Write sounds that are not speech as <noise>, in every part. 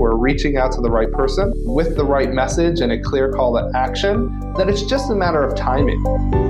We're reaching out to the right person with the right message and a clear call to action, then it's just a matter of timing.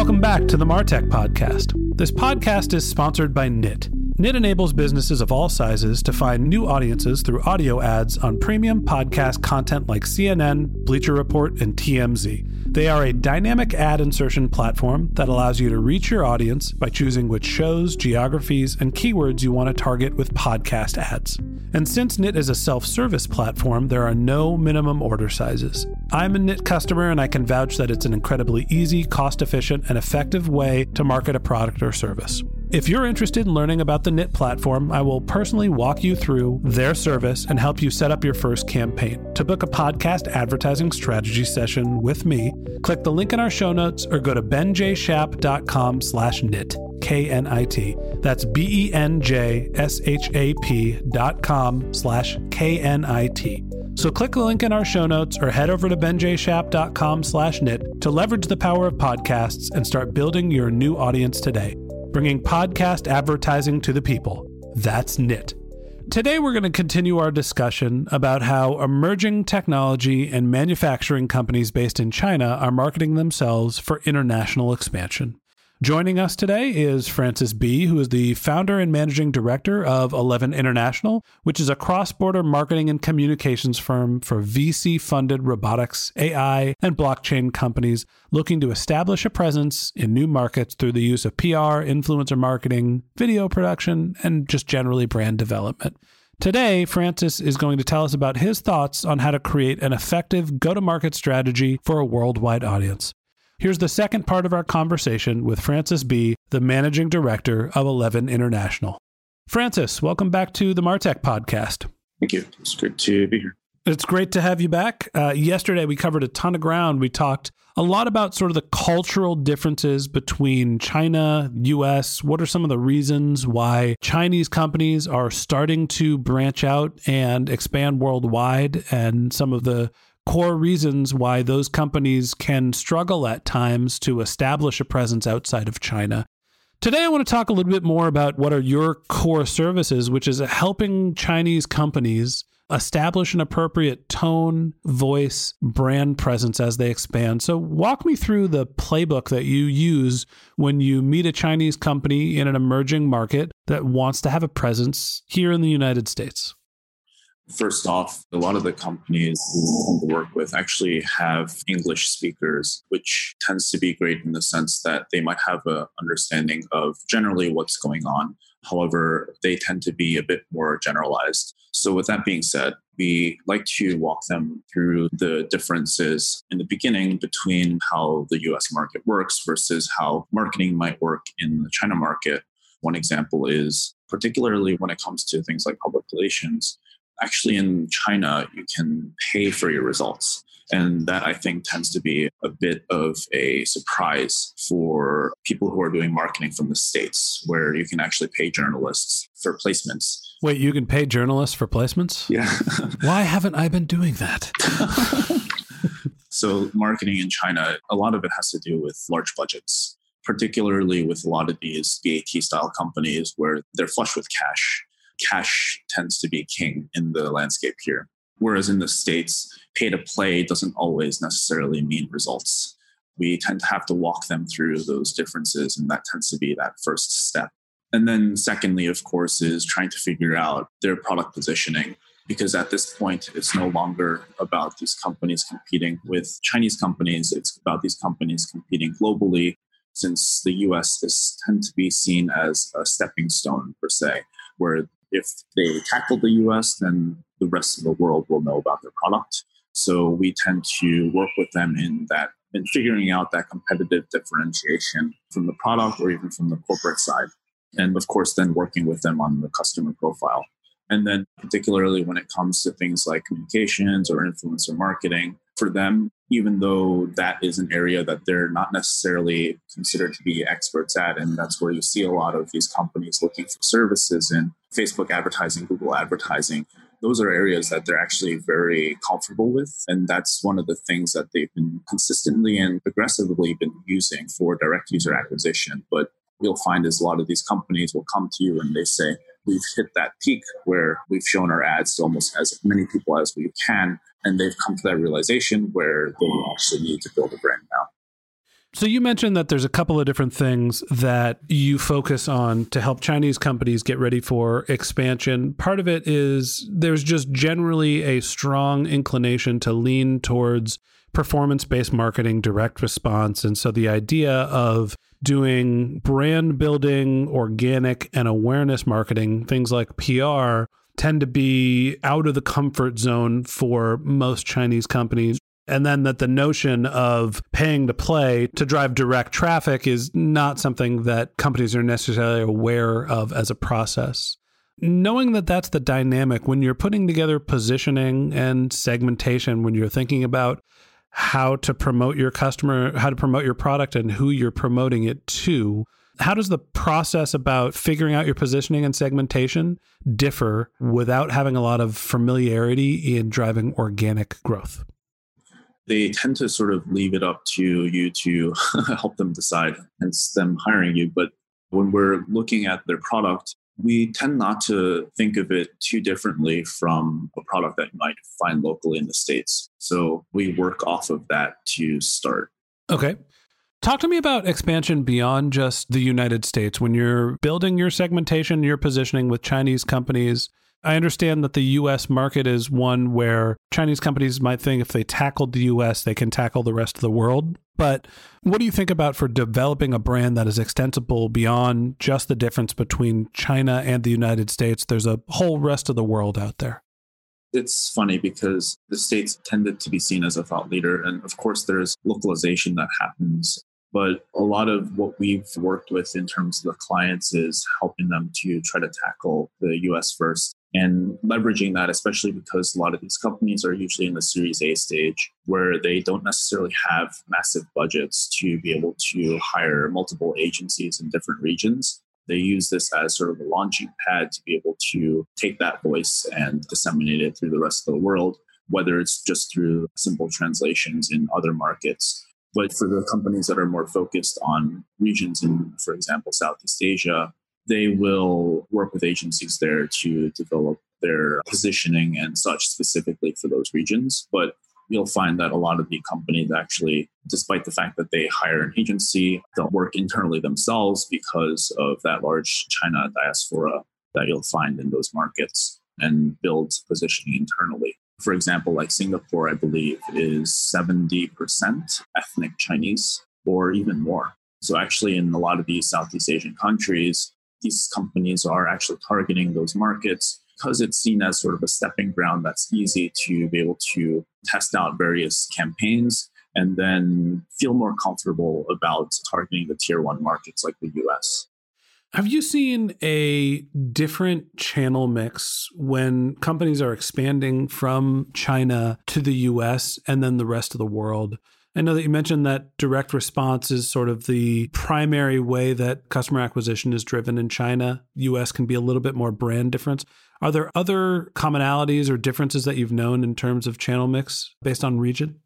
Welcome back to the Martech Podcast. This podcast is sponsored by Knit. Knit enables businesses of all sizes to find new audiences through audio ads on premium podcast content like CNN, Bleacher Report, and TMZ. They are a dynamic ad insertion platform that allows you to reach your audience by choosing which shows, geographies, and keywords you want to target with podcast ads. And since Knit is a self service platform, there are no minimum order sizes. I'm a Knit customer and I can vouch that it's an incredibly easy, cost efficient, and effective way to market a product or service. If you're interested in learning about the Knit platform, I will personally walk you through their service and help you set up your first campaign. To book a podcast advertising strategy session with me, click the link in our show notes or go to benjshap.com slash knit. K-N-I-T. That's B-E-N-J-S-H-A-P dot com slash K-N-I-T. So click the link in our show notes or head over to benjshap.com slash knit to leverage the power of podcasts and start building your new audience today bringing podcast advertising to the people. That's Knit. Today, we're going to continue our discussion about how emerging technology and manufacturing companies based in China are marketing themselves for international expansion. Joining us today is Francis Bea, who is the founder and managing director of Eleven International, which is a cross border marketing and communications firm for VC funded robotics, AI, and blockchain companies looking to establish a presence in new markets through the use of PR, influencer marketing, video production, and just generally brand development. Today, Francis is going to tell us about his thoughts on how to create an effective go to market strategy for a worldwide audience. Here's the second part of our conversation with Francis Bea, the managing director of Eleven International. Francis, welcome back to the Martech podcast. Thank you. It's good to be here. It's great to have you back. Uh, yesterday, we covered a ton of ground. We talked a lot about sort of the cultural differences between China, US. What are some of the reasons why Chinese companies are starting to branch out and expand worldwide, and some of the core reasons why those companies can struggle at times to establish a presence outside of China. Today, I want to talk a little bit more about what are your core services, which is helping Chinese companies establish an appropriate tone, voice, brand presence as they expand. So, walk me through the playbook that you use when you meet a Chinese company in an emerging market that wants to have a presence here in the United States. First off, a lot of the companies we work with actually have English speakers, which tends to be great in the sense that they might have an understanding of generally what's going on. However, they tend to be a bit more generalized. So, with that being said, we like to walk them through the differences in the beginning between how the US market works versus how marketing might work in the China market. One example is particularly when it comes to things like public relations actually in China, you can pay for your results. And that I think tends to be a bit of a surprise for people who are doing marketing from the States, where you can actually pay journalists for placements. Wait, you can pay journalists for placements? Yeah. <laughs> Why haven't I been doing that? <laughs> so, marketing in China, a lot of it has to do with large budgets, particularly with a lot of these BAT style companies where they're flush with cash cash tends to be king in the landscape here. Whereas in the States, pay to play doesn't always necessarily mean results. We tend to have to walk them through those differences, and that tends to be that first step. And then, secondly, of course, is trying to figure out their product positioning. Because at this point, it's no longer about these companies competing with Chinese companies. It's about these companies competing globally, since the US is tend to be seen as a stepping stone, per se, where if they tackle the US, then the rest of the world will know about their product. So we tend to work with them in that in figuring out that competitive differentiation from the product or even from the corporate side. And of course, then working with them on the customer profile. And then, particularly when it comes to things like communications or influencer marketing, for them, even though that is an area that they're not necessarily considered to be experts at, and that's where you see a lot of these companies looking for services in Facebook advertising, Google advertising, those are areas that they're actually very comfortable with. And that's one of the things that they've been consistently and aggressively been using for direct user acquisition. But you'll find is a lot of these companies will come to you and they say, we've hit that peak where we've shown our ads to almost as many people as we can. And they've come to that realization where they actually need to build a brand now. So you mentioned that there's a couple of different things that you focus on to help Chinese companies get ready for expansion. Part of it is there's just generally a strong inclination to lean towards performance based marketing, direct response. And so the idea of doing brand building, organic, and awareness marketing, things like PR, tend to be out of the comfort zone for most Chinese companies. And then that the notion of paying to play to drive direct traffic is not something that companies are necessarily aware of as a process. Knowing that that's the dynamic when you're putting together positioning and segmentation, when you're thinking about how to promote your customer, how to promote your product, and who you're promoting it to. How does the process about figuring out your positioning and segmentation differ without having a lot of familiarity in driving organic growth? They tend to sort of leave it up to you to <laughs> help them decide, hence them hiring you. But when we're looking at their product, we tend not to think of it too differently from a product that you might find locally in the States. So we work off of that to start. Okay. Talk to me about expansion beyond just the United States. When you're building your segmentation, your positioning with Chinese companies, I understand that the US market is one where Chinese companies might think if they tackled the US, they can tackle the rest of the world. But what do you think about for developing a brand that is extensible beyond just the difference between China and the United States? There's a whole rest of the world out there. It's funny because the states tended to be seen as a thought leader. And of course, there's localization that happens but a lot of what we've worked with in terms of the clients is helping them to try to tackle the US first and leveraging that, especially because a lot of these companies are usually in the Series A stage where they don't necessarily have massive budgets to be able to hire multiple agencies in different regions. They use this as sort of a launching pad to be able to take that voice and disseminate it through the rest of the world, whether it's just through simple translations in other markets. But for the companies that are more focused on regions in, for example, Southeast Asia, they will work with agencies there to develop their positioning and such specifically for those regions. But you'll find that a lot of the companies actually, despite the fact that they hire an agency, they'll work internally themselves because of that large China diaspora that you'll find in those markets and build positioning internally. For example, like Singapore, I believe, is 70% ethnic Chinese or even more. So, actually, in a lot of these Southeast Asian countries, these companies are actually targeting those markets because it's seen as sort of a stepping ground that's easy to be able to test out various campaigns and then feel more comfortable about targeting the tier one markets like the US. Have you seen a different channel mix when companies are expanding from China to the US and then the rest of the world? I know that you mentioned that direct response is sort of the primary way that customer acquisition is driven in China. US can be a little bit more brand difference. Are there other commonalities or differences that you've known in terms of channel mix based on region?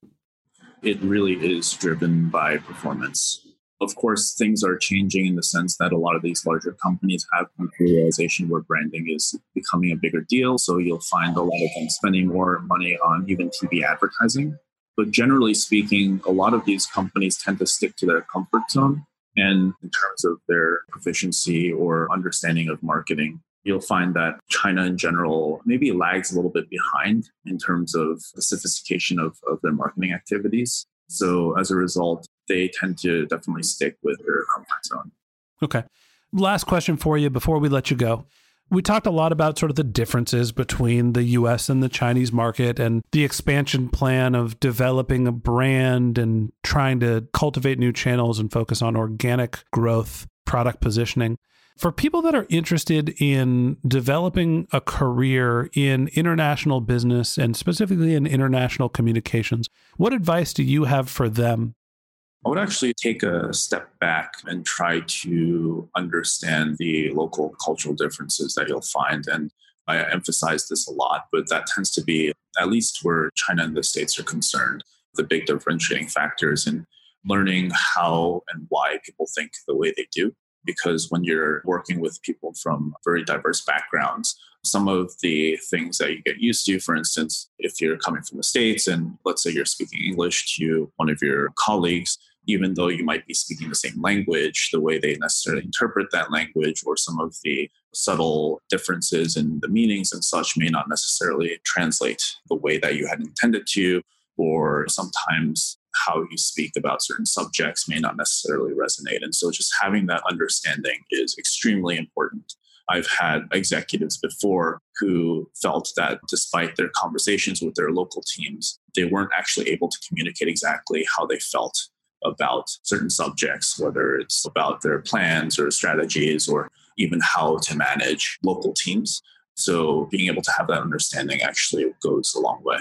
It really is driven by performance. Of course, things are changing in the sense that a lot of these larger companies have come realization where branding is becoming a bigger deal. So you'll find a lot of them spending more money on even TV advertising. But generally speaking, a lot of these companies tend to stick to their comfort zone. And in terms of their proficiency or understanding of marketing, you'll find that China in general maybe lags a little bit behind in terms of the sophistication of, of their marketing activities. So as a result, they tend to definitely stick with their comfort zone. Okay. Last question for you before we let you go. We talked a lot about sort of the differences between the US and the Chinese market and the expansion plan of developing a brand and trying to cultivate new channels and focus on organic growth, product positioning. For people that are interested in developing a career in international business and specifically in international communications, what advice do you have for them? I would actually take a step back and try to understand the local cultural differences that you'll find. And I emphasize this a lot, but that tends to be, at least where China and the States are concerned, the big differentiating factors in learning how and why people think the way they do because when you're working with people from very diverse backgrounds, some of the things that you get used to, for instance, if you're coming from the States and let's say you're speaking English to one of your colleagues, even though you might be speaking the same language, the way they necessarily interpret that language or some of the subtle differences in the meanings and such may not necessarily translate the way that you had intended to, or sometimes how you speak about certain subjects may not necessarily resonate. And so just having that understanding is extremely important. I've had executives before who felt that despite their conversations with their local teams, they weren't actually able to communicate exactly how they felt about certain subjects, whether it's about their plans or strategies or even how to manage local teams. So being able to have that understanding actually goes a long way.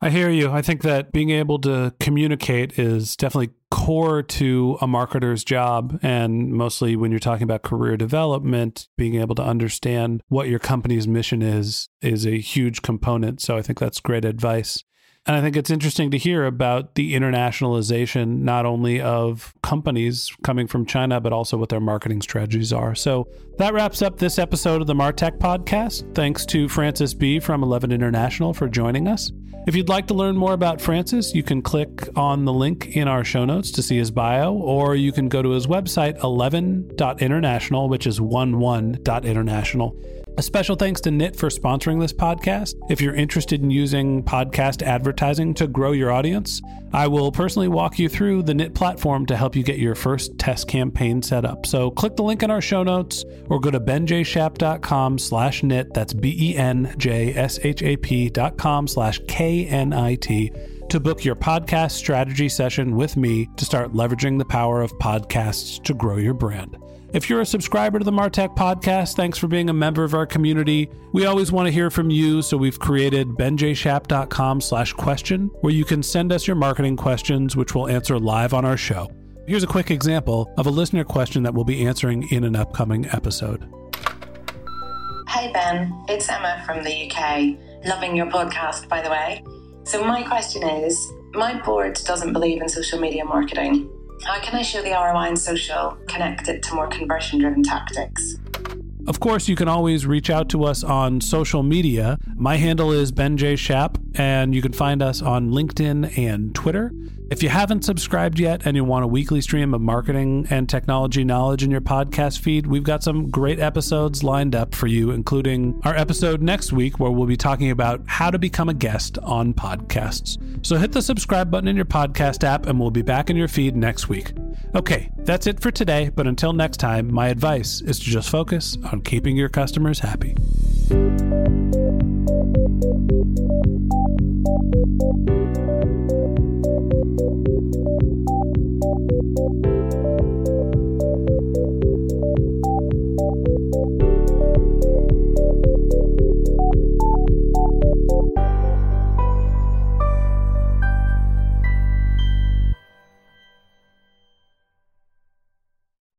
I hear you. I think that being able to communicate is definitely core to a marketer's job. And mostly when you're talking about career development, being able to understand what your company's mission is, is a huge component. So I think that's great advice. And I think it's interesting to hear about the internationalization, not only of companies coming from China, but also what their marketing strategies are. So that wraps up this episode of the Martech podcast. Thanks to Francis Bea from 11 International for joining us. If you'd like to learn more about Francis, you can click on the link in our show notes to see his bio, or you can go to his website, 11.international, which is 11.international. A special thanks to Knit for sponsoring this podcast. If you're interested in using podcast advertising to grow your audience, I will personally walk you through the Knit platform to help you get your first test campaign set up. So click the link in our show notes or go to benjshap.com slash knit. That's B-E-N-J-S-H-A-P dot com slash K-N-I-T to book your podcast strategy session with me to start leveraging the power of podcasts to grow your brand. If you're a subscriber to the Martech podcast, thanks for being a member of our community. We always want to hear from you, so we've created benjshap.com slash question, where you can send us your marketing questions, which we'll answer live on our show. Here's a quick example of a listener question that we'll be answering in an upcoming episode. Hey Ben, it's Emma from the UK. Loving your podcast, by the way. So, my question is my board doesn't believe in social media marketing. How can I show the ROI in social, connect it to more conversion driven tactics? Of course, you can always reach out to us on social media. My handle is Ben J. Shap, and you can find us on LinkedIn and Twitter. If you haven't subscribed yet and you want a weekly stream of marketing and technology knowledge in your podcast feed, we've got some great episodes lined up for you, including our episode next week where we'll be talking about how to become a guest on podcasts. So hit the subscribe button in your podcast app and we'll be back in your feed next week. Okay, that's it for today, but until next time, my advice is to just focus on keeping your customers happy.